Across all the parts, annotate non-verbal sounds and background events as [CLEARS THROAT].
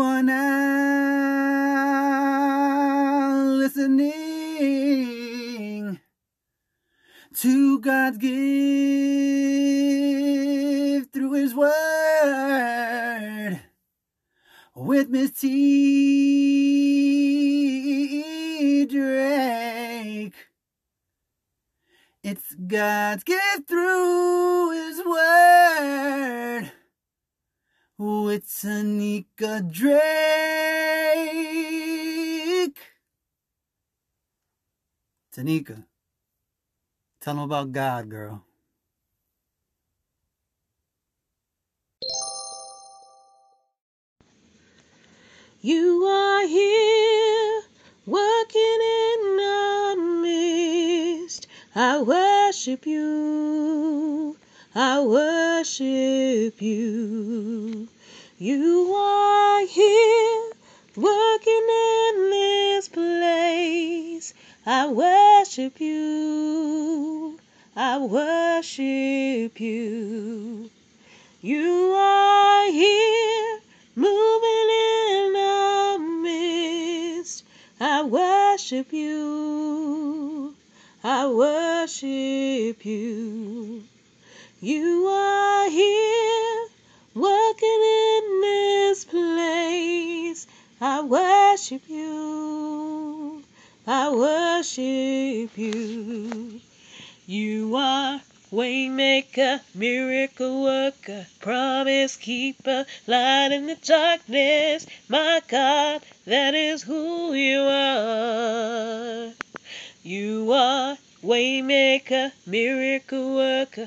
Are now listening to God's gift through His Word with Miss T. Drake. It's God's gift through His Word with Tanika Drake. Tanika, tell them about God, girl. You are here, working in our midst. I worship you. I worship you. You are here, working in this place. I worship you. I worship you. You are here, moving in our midst. I worship you. I worship you. You are here, working in this place. I worship you. I worship you. You are Waymaker, miracle worker, promise keeper, light in the darkness. My God, that is who you are. You are Waymaker, miracle worker,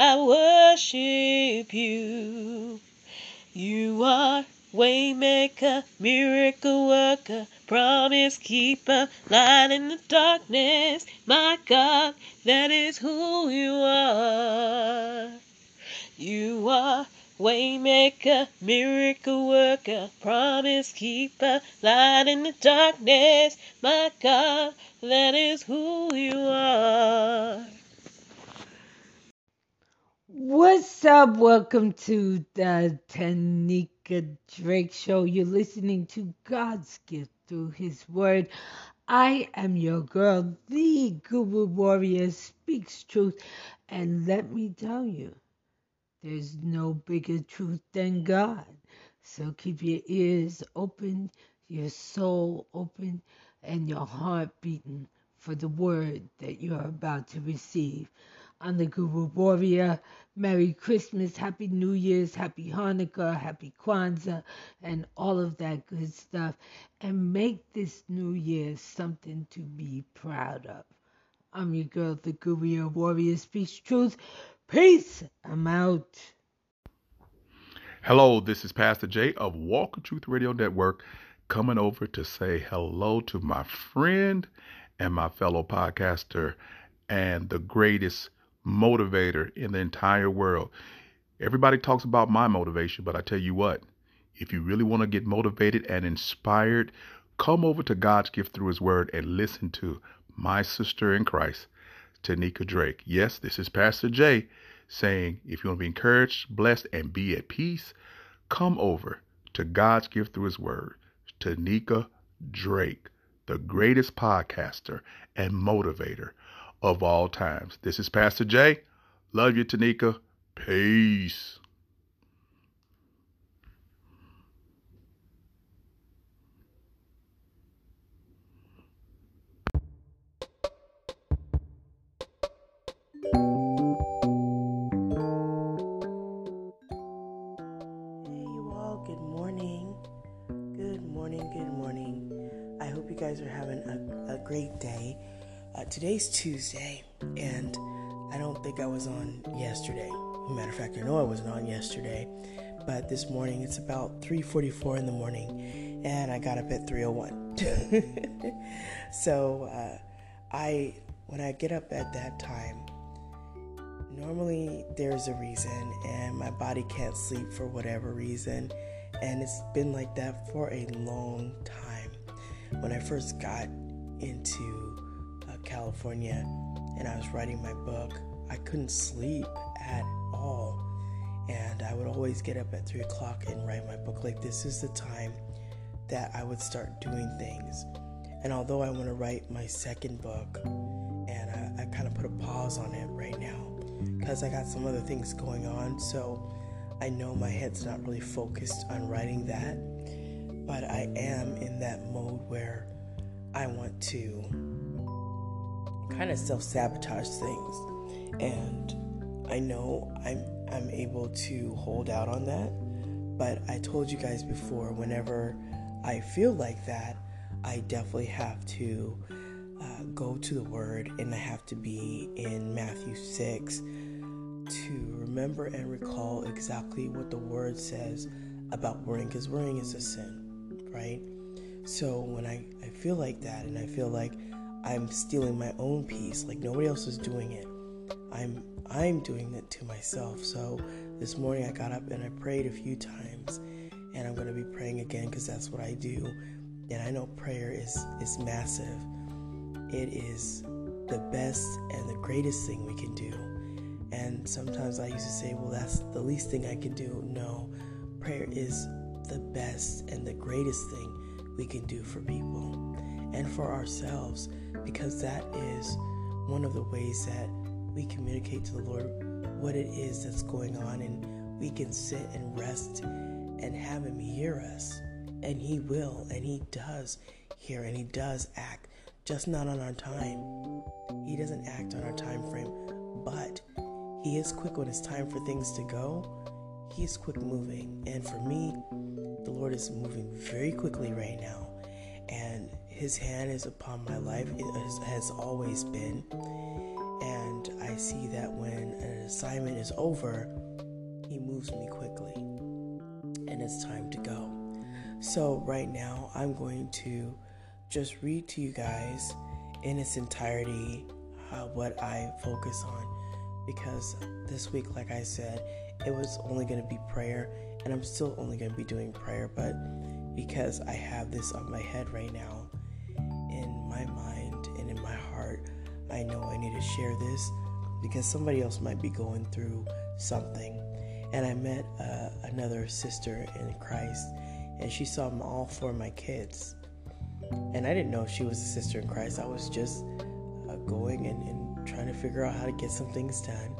I worship you. You are Waymaker, miracle worker, promise keeper, light in the darkness. My God, that is who you are. You are Waymaker, miracle worker, promise keeper, light in the darkness. My God, that is who you are. What's up? Welcome to the Tanika Drake Show. You're listening to God's gift through His Word. I am your girl, the Guru Warrior, speaks truth. And let me tell you, there's no bigger truth than God. So keep your ears open, your soul open, and your heart beating for the word that you're about to receive. I'm the Guru Warrior. Merry Christmas, Happy New Year's, Happy Hanukkah, Happy Kwanzaa, and all of that good stuff. And make this new year something to be proud of. I'm your girl, the Guru Warrior, speaks truth. Peace. I'm out. Hello, this is Pastor Jay of Walk of Truth Radio Network coming over to say hello to my friend and my fellow podcaster and the greatest motivator in the entire world. Everybody talks about my motivation, but I tell you what, if you really want to get motivated and inspired, come over to God's gift through His Word and listen to my sister in Christ, Tanika Drake. Yes, this is Pastor Jay saying, if you want to be encouraged, blessed, and be at peace, come over to God's gift through His Word, Tanika Drake, the greatest podcaster and motivator of all times. This is Pastor Jay. Love you, Tanika. Peace. Hey, you all, good morning. Good morning, good morning. I hope you guys are having a, a great day. Uh, today's Tuesday, and I don't think I was on yesterday. Matter of fact, I know I wasn't on yesterday, but this morning it's about 3:44 in the morning, and I got up at 3:01. [LAUGHS] so uh, I, when I get up at that time, normally there's a reason and my body can't sleep for whatever reason and it's been like that for a long time when i first got into california and i was writing my book i couldn't sleep at all. And i would always get up at 3 o'clock and write my book. Like this is the time that i would start doing things. And although i want to write my second book and i, I kind of put a pause on it right now because I got some other things going on. So I know my head's not really focused on writing that, but I am in that mode where I want to kind of self sabotage things. And I know I'm I'm able to hold out on that, but I told you guys before whenever I feel like that, I definitely have to uh, go to the Word and I have to be in Matthew 6 to remember and recall exactly what the Word says about worrying, because worrying is a sin, right? So when I, I feel like that and I feel like I'm stealing my own peace, like nobody else is doing it, I'm I'm doing it to myself. So this morning I got up and I prayed a few times, and I'm to be praying again because that's what I do. And I know prayer is is massive. It is the best and the greatest thing we can do. And sometimes I used to say, well, that's the least thing I can do. No, prayer is the best and the greatest thing we can do for people and for ourselves because that is one of the ways that we communicate to the Lord what it is that's going on and we can sit and rest and have Him hear us. And He will, and He does hear, and He does act, just not on our time. He doesn't act on our time frame, but He is quick when it's time for things to go. He is quick moving. And for me, the Lord is moving very quickly right now. And His hand is upon my life, it has, always been. And I see that when an assignment is over, He moves me quickly. And it's time to go. So, right now, I'm going to just read to you guys in its entirety uh, what I focus on because this week, like I said, it was only going to be prayer, and I'm still only going to be doing prayer, but because I have this on my head right now, my mind and in my heart, I know I need to share this because somebody else might be going through something. And I met uh, another sister in Christ, and she saw them all four of my kids. And I didn't know she was a sister in Christ. I was just uh, going and, and, trying to figure out how to get some things done.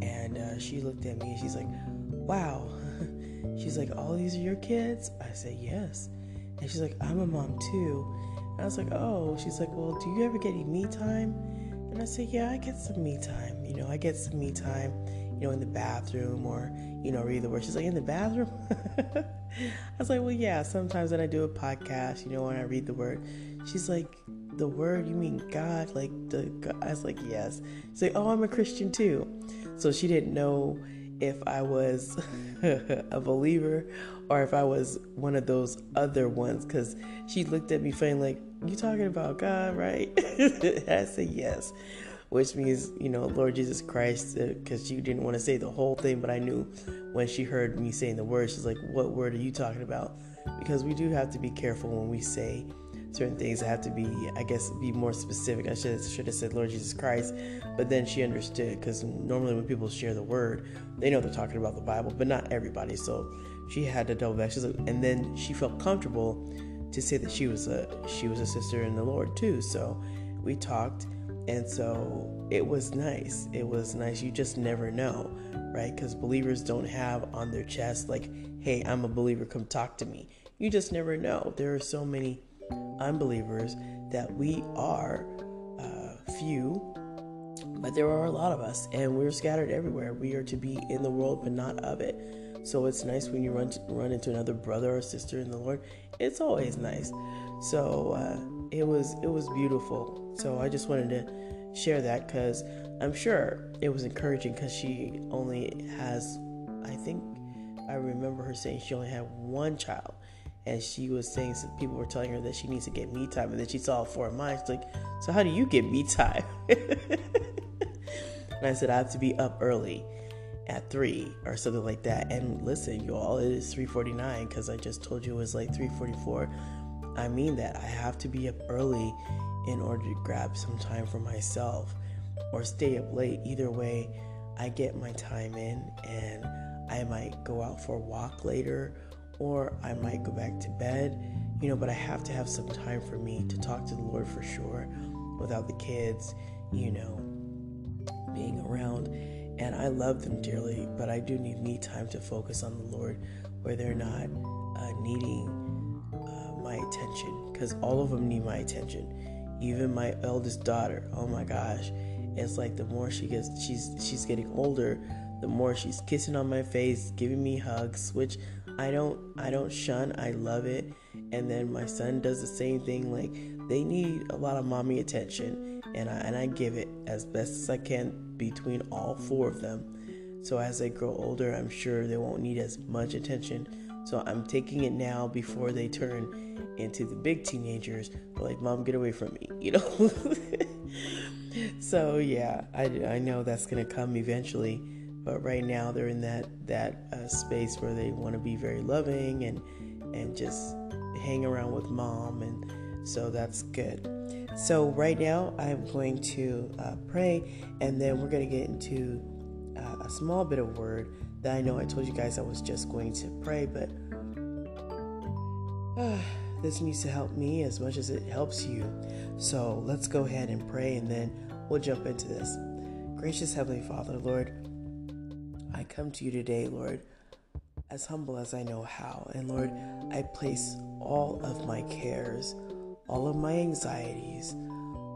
And uh, she looked at me and she's like, Wow. [LAUGHS] she's like, All these are your kids? I said, Yes. And she's like, I'm a mom too. I was like, Oh. She's like, Well, do you ever get any me time? And I said, Yeah, I get some me time. You know, I get some me time, you know, in the bathroom or, you know, read the word. She's like, In the bathroom? [LAUGHS] I was like, Well, yeah, sometimes when I do a podcast, you know, when I read the word. She's like, the word you mean god like the god. i was like yes she's like oh i'm a christian too so she didn't know if i was [LAUGHS] a believer or if i was one of those other ones because she looked at me funny like you talking about god right? [LAUGHS] I said yes which means you know lord jesus christ because uh, she didn't want to say the whole thing but i knew when she heard me saying the word she's like what word are you talking about? Because we do have to be careful when we say certain things I have to be, I guess, be more specific. I should should have said Lord Jesus Christ, but then she understood because normally when people share the word, they know they're talking about the Bible, but not everybody. So she had to double back. Like, and then she felt comfortable to say that she was a she was a sister in the Lord too. So we talked, and so it was nice. It was nice. You just never know, right? Because believers don't have on their chest, like, hey, I'm a believer, come talk to me. You just never know. There are so many unbelievers that we are uh, few, but there are a lot of us, and we're scattered everywhere. We are to be in the world, but not of it. So it's nice when you run to, run into another brother or sister in the Lord. It's always nice. So uh, it was it was beautiful. So I just wanted to share that because I'm sure it was encouraging because she only has, I think, I remember her saying she only had one child, and she was saying some people were telling her that she needs to get me time, and then she saw four of mine. She's like, "So how do you get me time?" [LAUGHS] and I said, "I have to be up early." at three or something like that. And listen, you all, it is 3:49 because I just told you it was like 3:44. I mean that I have to be up early in order to grab some time for myself or stay up late. Either way, I get my time in and I might go out for a walk later or I might go back to bed, you know, but I have to have some time for me to talk to the Lord for sure without the kids, you know, being around. And I love them dearly, but I do need me time to focus on the Lord where they're not uh, needing my attention because all of them need my attention. Even my eldest daughter, oh my gosh, it's like the more she gets, she's she's getting older, the more she's kissing on my face, giving me hugs, which I don't I don't shun. I love it. And then my son does the same thing. Like they need a lot of mommy attention, and I and I give it as best as I can between all four of them. So as they grow older, I'm sure they won't need as much attention. So I'm taking it now before they turn into the big teenagers like mom get away from me [LAUGHS] you know [LAUGHS] so yeah I, I know that's gonna come eventually but right now they're in that that uh, space where they want to be very loving and and just hang around with mom and so that's good so right now i'm going to uh, pray and then we're going to get into uh, a small bit of word that i know i told you guys i was just going to pray but [SIGHS] this needs to help me as much as it helps you. So let's go ahead and pray and then we'll jump into this. Gracious Heavenly Father, Lord, I come to you today, Lord, as humble as I know how. And Lord, I place all of my cares, all of my anxieties,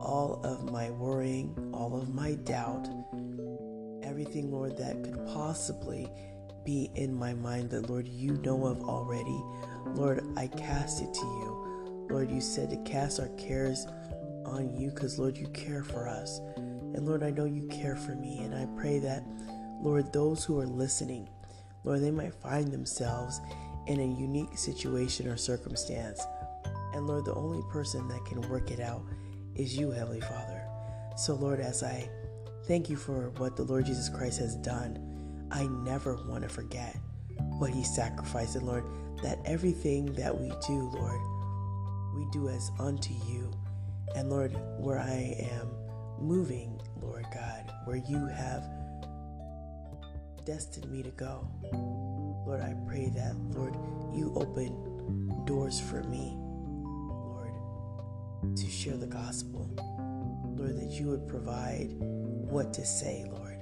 all of my worrying, all of my doubt, everything, Lord, that could possibly be in my mind that, Lord, you know of already. Lord, I cast it to you. Lord, you said to cast our cares on you because, Lord, you care for us. And Lord, I know you care for me. And I pray that, Lord, those who are listening, Lord, they might find themselves in a unique situation or circumstance. And Lord, the only person that can work it out is you, Heavenly Father. So, Lord, as I thank you for what the Lord Jesus Christ has done, I never want to forget what he sacrificed. And Lord, that everything that we do, Lord, we do as unto you. And Lord, where I am moving, Lord God, where you have destined me to go, Lord, I pray that, Lord, you open doors for me, Lord, to share the gospel. Lord, that you would provide what to say, Lord,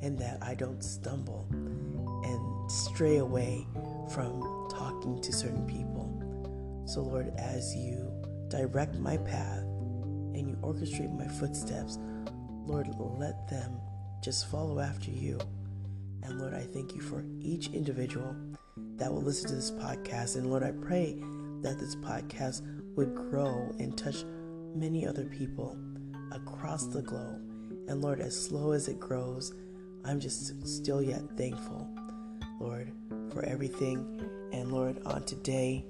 and that I don't stumble and stray away from talking to certain people. So, Lord, as you direct my path and you orchestrate my footsteps, Lord, let them just follow after you. And Lord, I thank you for each individual that will listen to this podcast. And Lord, I pray that this podcast would grow and touch many other people across the globe. And Lord, as slow as it grows, I'm just still yet thankful, Lord, for everything. And Lord, on today,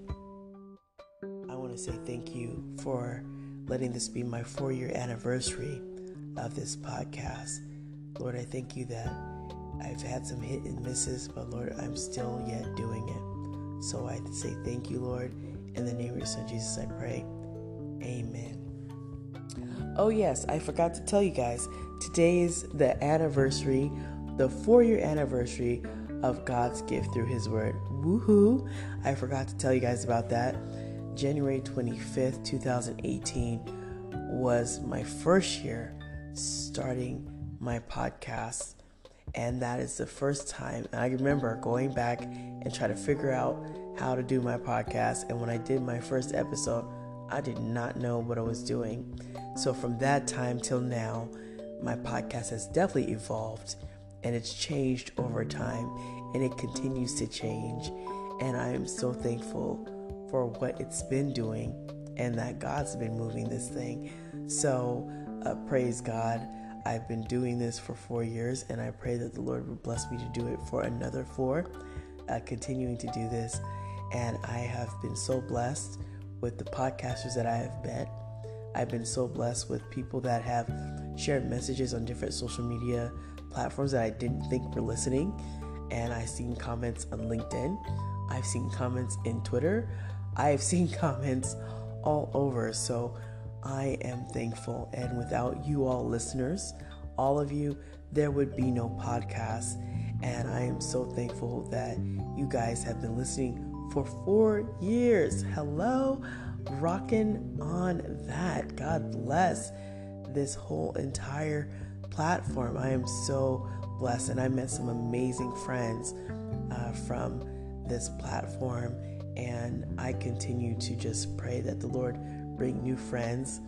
I want to say thank you for letting this be my four year anniversary of this podcast. Lord, I thank you that I've had some hit and misses, but Lord, I'm still yet doing it. So I say thank you, Lord. In the name of your Son Jesus, I pray. Amen. Oh, yes, I forgot to tell you guys. Today is the anniversary, the four year anniversary of God's gift through His Word. Woohoo! I forgot to tell you guys about that. January 25th, 2018 was my first year starting my podcast. And that is the first time. And I remember going back and try to figure out how to do my podcast. And when I did my first episode, I did not know what I was doing. So from that time till now, my podcast has definitely evolved and it's changed over time and it continues to change. And I am so thankful for what it's been doing and that God's been moving this thing. So, uh, praise God. I've been doing this for four years, and I pray that the Lord would bless me to do it for another four, uh, continuing to do this. And I have been so blessed with the podcasters that I have met. I've been so blessed with people that have shared messages on different social media platforms that I didn't think were listening. And I've seen comments on LinkedIn, I've seen comments in Twitter, I've [LAUGHS] seen comments all over. So I am thankful. And without you all listeners, all of you, there would be no podcast. And I am so thankful that you guys have been listening for four years. Hello, rocking on that. God bless this whole entire platform. I am so blessed, and I met some amazing friends uh, from this platform. And I continue to just pray that the Lord bring new friends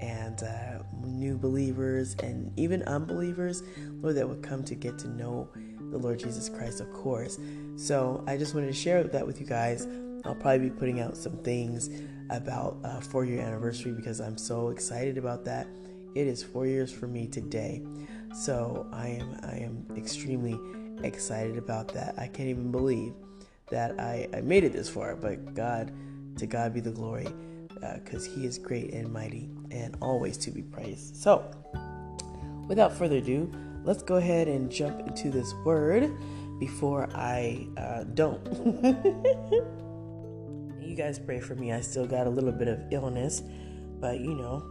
and uh, new believers and even unbelievers, Lord, that would come to get to know the Lord Jesus Christ, of course. So I just wanted to share that with you guys. I'll probably be putting out some things about uh, four year anniversary because I'm so excited about that. It is four years for me today, so I am I am extremely excited about that. I can't even believe that I, I made it this far, but God, to God be the glory, because uh, He is great and mighty and always to be praised. So, without further ado, let's go ahead and jump into this word before I uh, don't. [LAUGHS] you guys pray for me. I still got a little bit of illness, but you know,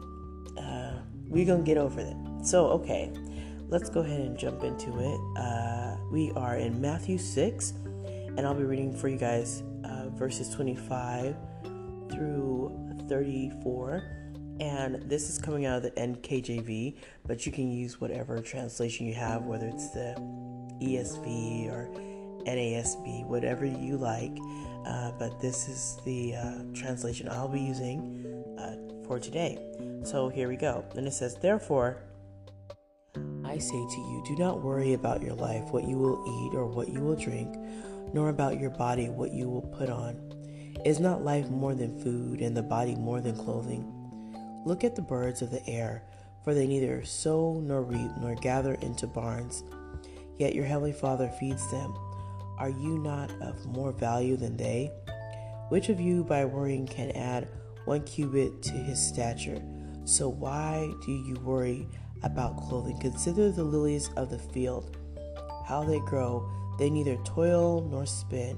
uh, we're gonna get over it. So, okay, let's go ahead and jump into it. Uh, we are in Matthew 6, and I'll be reading for you guys uh, verses 25 through 34. And this is coming out of the NKJV, but you can use whatever translation you have, whether it's the ESV or NASB, whatever you like. Uh, but this is the uh, translation I'll be using uh, for today. So here we go. And it says, Therefore, I say to you, do not worry about your life, what you will eat or what you will drink, nor about your body, what you will put on. Is not life more than food, and the body more than clothing? Look at the birds of the air, for they neither sow nor reap nor gather into barns, yet your heavenly Father feeds them. Are you not of more value than they? Which of you by worrying can add one cubit to his stature? So why do you worry about clothing? Consider the lilies of the field, how they grow. They neither toil nor spin.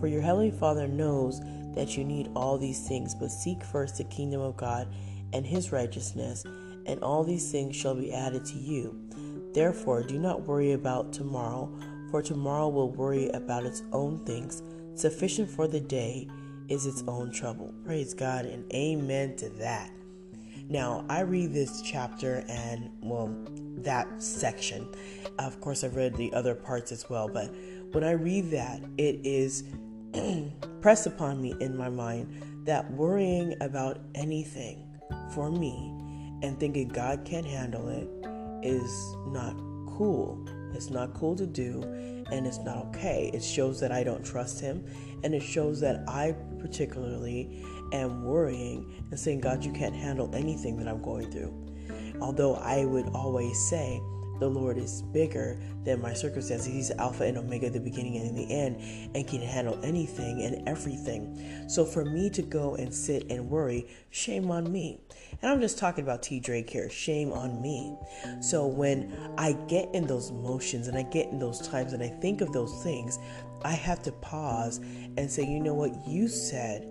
For your heavenly Father knows that you need all these things, but seek first the kingdom of God and his righteousness, and all these things shall be added to you. Therefore, do not worry about tomorrow, for tomorrow will worry about its own things. Sufficient for the day is its own trouble. Praise God and amen to that. Now, I read this chapter and, well, that section. Of course, I've read the other parts as well, but when I read that, it is [CLEARS THROAT] pressed upon me in my mind that worrying about anything for me and thinking God can't handle it is not cool. It's not cool to do and it's not okay. It shows that I don't trust Him and it shows that I particularly am worrying and saying, God, you can't handle anything that I'm going through. Although I would always say, the Lord is bigger than my circumstances. He's Alpha and Omega, the beginning and the end, and can handle anything and everything. So for me to go and sit and worry, shame on me. And I'm just talking about T. Drake here, shame on me. So when I get in those motions and I get in those times and I think of those things, I have to pause and say, you know what, you said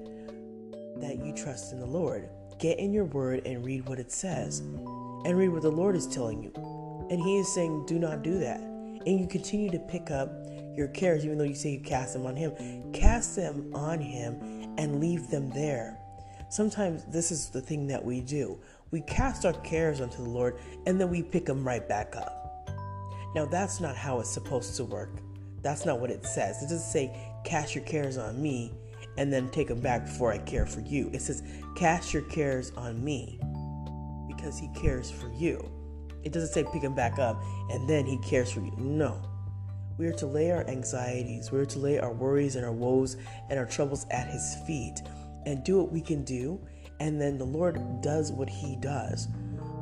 that you trust in the Lord. Get in your word and read what it says and read what the Lord is telling you. And He is saying, do not do that. And you continue to pick up your cares, even though you say you cast them on Him. Cast them on Him and leave them there. Sometimes this is the thing that we do. We cast our cares onto the Lord and then we pick them right back up. Now, that's not how it's supposed to work. That's not what it says. It doesn't say, cast your cares on me and then take them back before I care for you. It says, cast your cares on me because he cares for you. It doesn't say pick him back up and then he cares for you. No. We are to lay our anxieties, we are to lay our worries and our woes and our troubles at his feet and do what we can do. And then the Lord does what he does.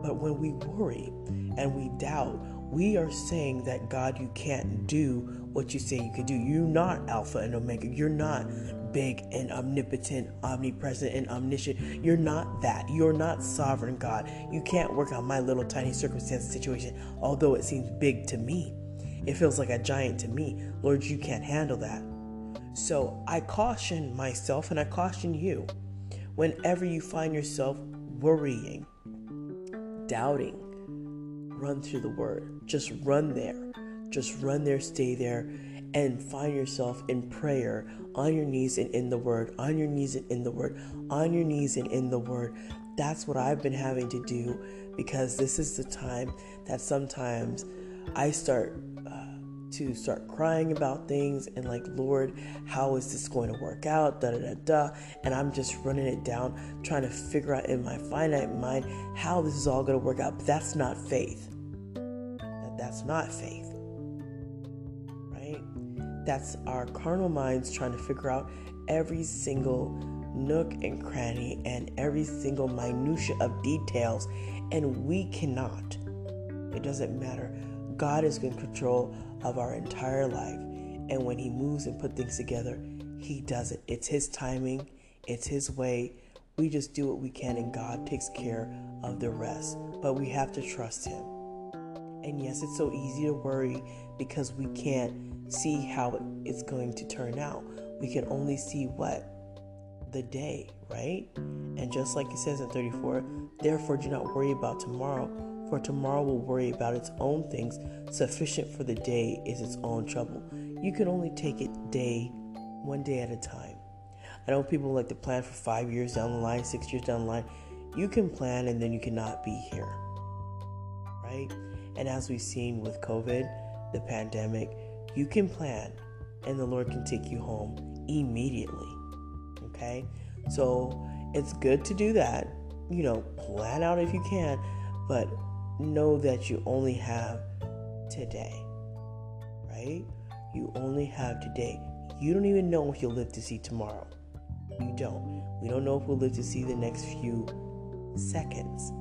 But when we worry and we doubt, we are saying that God, you can't do what you say you can do. You're not Alpha and Omega. You're not big and omnipotent, omnipresent, and omniscient. You're not that. You're not sovereign God. You can't work on my little tiny circumstance situation, although it seems big to me. It feels like a giant to me. Lord, you can't handle that. So I caution myself and I caution you whenever you find yourself worrying, doubting, run through the word. Just run there. Just run there, stay there, and find yourself in prayer on your knees and in the word, on your knees and in the word, on your knees and in the word. That's what I've been having to do because this is the time that sometimes I start uh, to start crying about things and like, Lord, how is this going to work out? Da da da da. And I'm just running it down, trying to figure out in my finite mind how this is all going to work out. But that's not faith. That's not faith that's our carnal minds trying to figure out every single nook and cranny and every single minutia of details, and we cannot. It doesn't matter. God is in control of our entire life, and when He moves and put things together, He does it. It's His timing, it's His way. We just do what we can, and God takes care of the rest. But we have to trust Him. And yes, it's so easy to worry because we can't see how it's going to turn out. We can only see what? The day, right? And just like it says in 34, therefore do not worry about tomorrow, for tomorrow will worry about its own things. Sufficient for the day is its own trouble. You can only take it day, one day at a time. I know people like to plan for five years down the line, six years down the line. You can plan and then you cannot be here, right? And as we've seen with COVID, the pandemic, you can plan and the Lord can take you home immediately. Okay? So it's good to do that. You know, plan out if you can, but know that you only have today. Right? You only have today. You don't even know if you'll live to see tomorrow. You don't. We don't know if we'll live to see the next few seconds.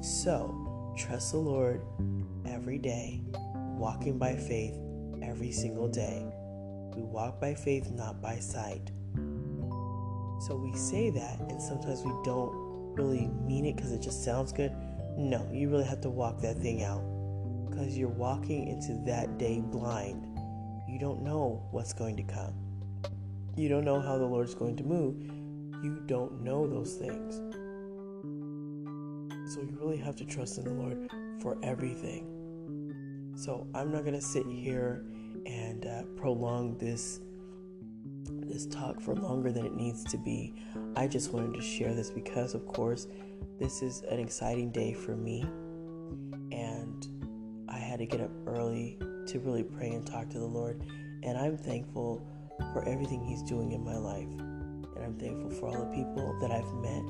So, trust the Lord every day, walking by faith every single day. We walk by faith, not by sight. So we say that, and sometimes we don't really mean it because it just sounds good. No, you really have to walk that thing out because you're walking into that day blind. You don't know what's going to come, you don't know how the Lord's going to move. You don't know those things. So you really have to trust in the Lord for everything. So I'm not to sit here and uh, prolong this this talk for longer than it needs to be. I just wanted to share this because, of course, this is an exciting day for me, and I had to get up early to really pray and talk to the Lord. And I'm thankful for everything He's doing in my life, and I'm thankful for all the people that I've met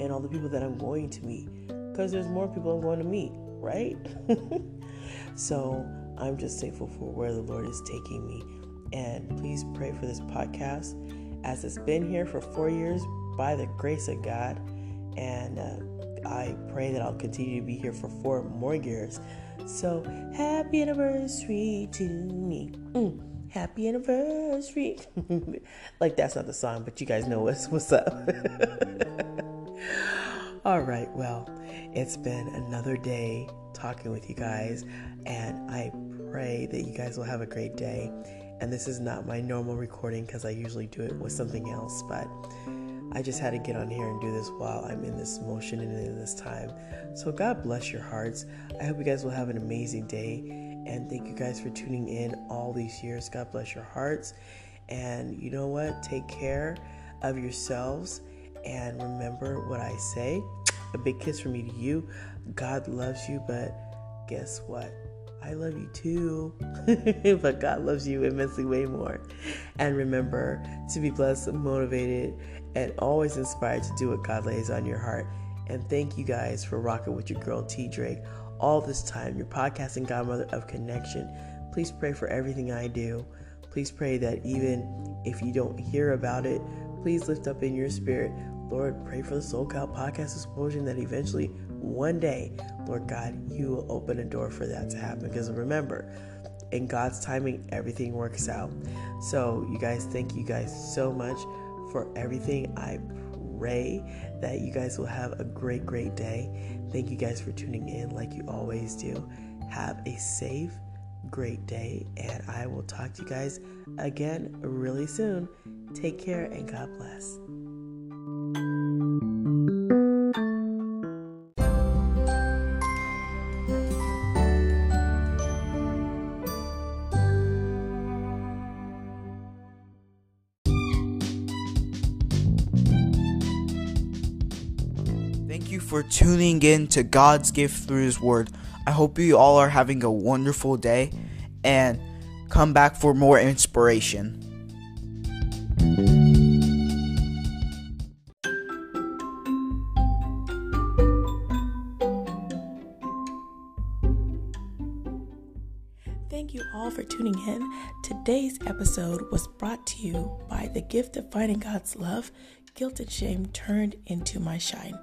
and all the people that I'm going to meet because there's more people I'm going to meet, right? [LAUGHS] so I'm just thankful for where the Lord is taking me. And please pray for this podcast as it's been here for four years by the grace of God. And uh, I pray that I'll continue to be here for four more years. So happy anniversary to me. Mm, happy anniversary. [LAUGHS] like that's not the song, but you guys know what's what's up. [LAUGHS] All right, well, it's been another day talking with you guys, and I pray that you guys will have a great day. And this is not my normal recording because I usually do it with something else, but I just had to get on here and do this while I'm in this motion and in this time. So, God bless your hearts. I hope you guys will have an amazing day. And thank you guys for tuning in all these years. God bless your hearts. And you know what? Take care of yourselves. And remember what I say. A big kiss from me to you. God loves you, but guess what? I love you too. [LAUGHS] but God loves you immensely way more. And remember to be blessed, motivated, and always inspired to do what God lays on your heart. And thank you guys for rocking with your girl T Drake all this time, your podcasting godmother of connection. Please pray for everything I do. Please pray that even if you don't hear about it, please lift up in your spirit. Lord, pray for the SoCal podcast explosion that eventually one day, Lord God, you will open a door for that to happen. Because remember, in God's timing, everything works out. So, you guys, thank you guys so much for everything. I pray that you guys will have a great, great day. Thank you guys for tuning in like you always do. Have a safe, great day, and I will talk to you guys again really soon. Take care and God bless. You for tuning in to God's gift through His Word. I hope you all are having a wonderful day and come back for more inspiration. Thank you all for tuning in. Today's episode was brought to you by the gift of finding God's love, guilt and shame turned into my shine.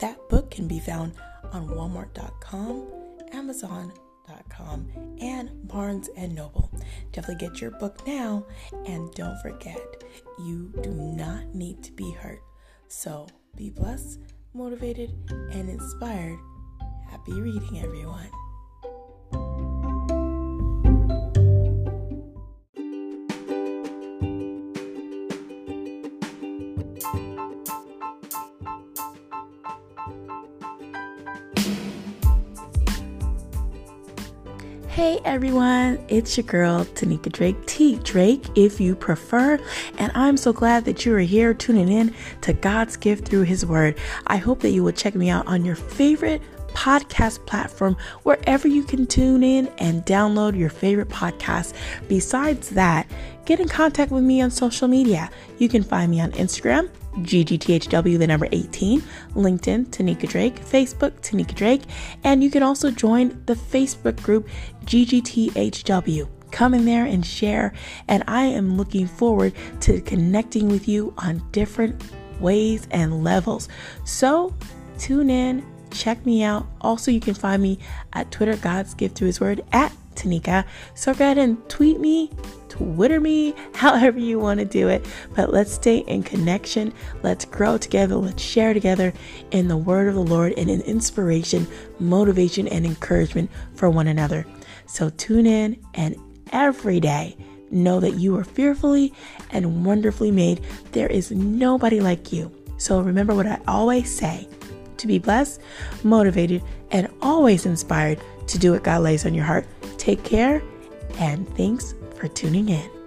That book can be found on walmart.com, amazon.com, and Barnes and Noble. Definitely get your book now and don't forget, you do not need to be hurt. So, be blessed, motivated, and inspired. Happy reading everyone. Hey everyone, it's your girl Tanika Drake, T Drake if you prefer, and I'm so glad that you are here tuning in to God's gift through His Word. I hope that you will check me out on your favorite podcast platform wherever you can tune in and download your favorite podcast. Besides that, get in contact with me on social media. You can find me on Instagram, GGTHW, the number 18, LinkedIn, Tanika Drake, Facebook, Tanika Drake, and you can also join the Facebook group, GGTHW. Come in there and share, and I am looking forward to connecting with you on different ways and levels. So tune in, check me out. Also, you can find me at Twitter, God's Gift Through His Word, at Tanika. So go ahead and tweet me, Twitter me, however you want to do it. But let's stay in connection. Let's grow together. Let's share together in the word of the Lord and in inspiration, motivation, and encouragement for one another. So tune in and every day know that you are fearfully and wonderfully made. There is nobody like you. So remember what I always say to be blessed, motivated, and always inspired to do what God lays on your heart. Take care and thanks for tuning in.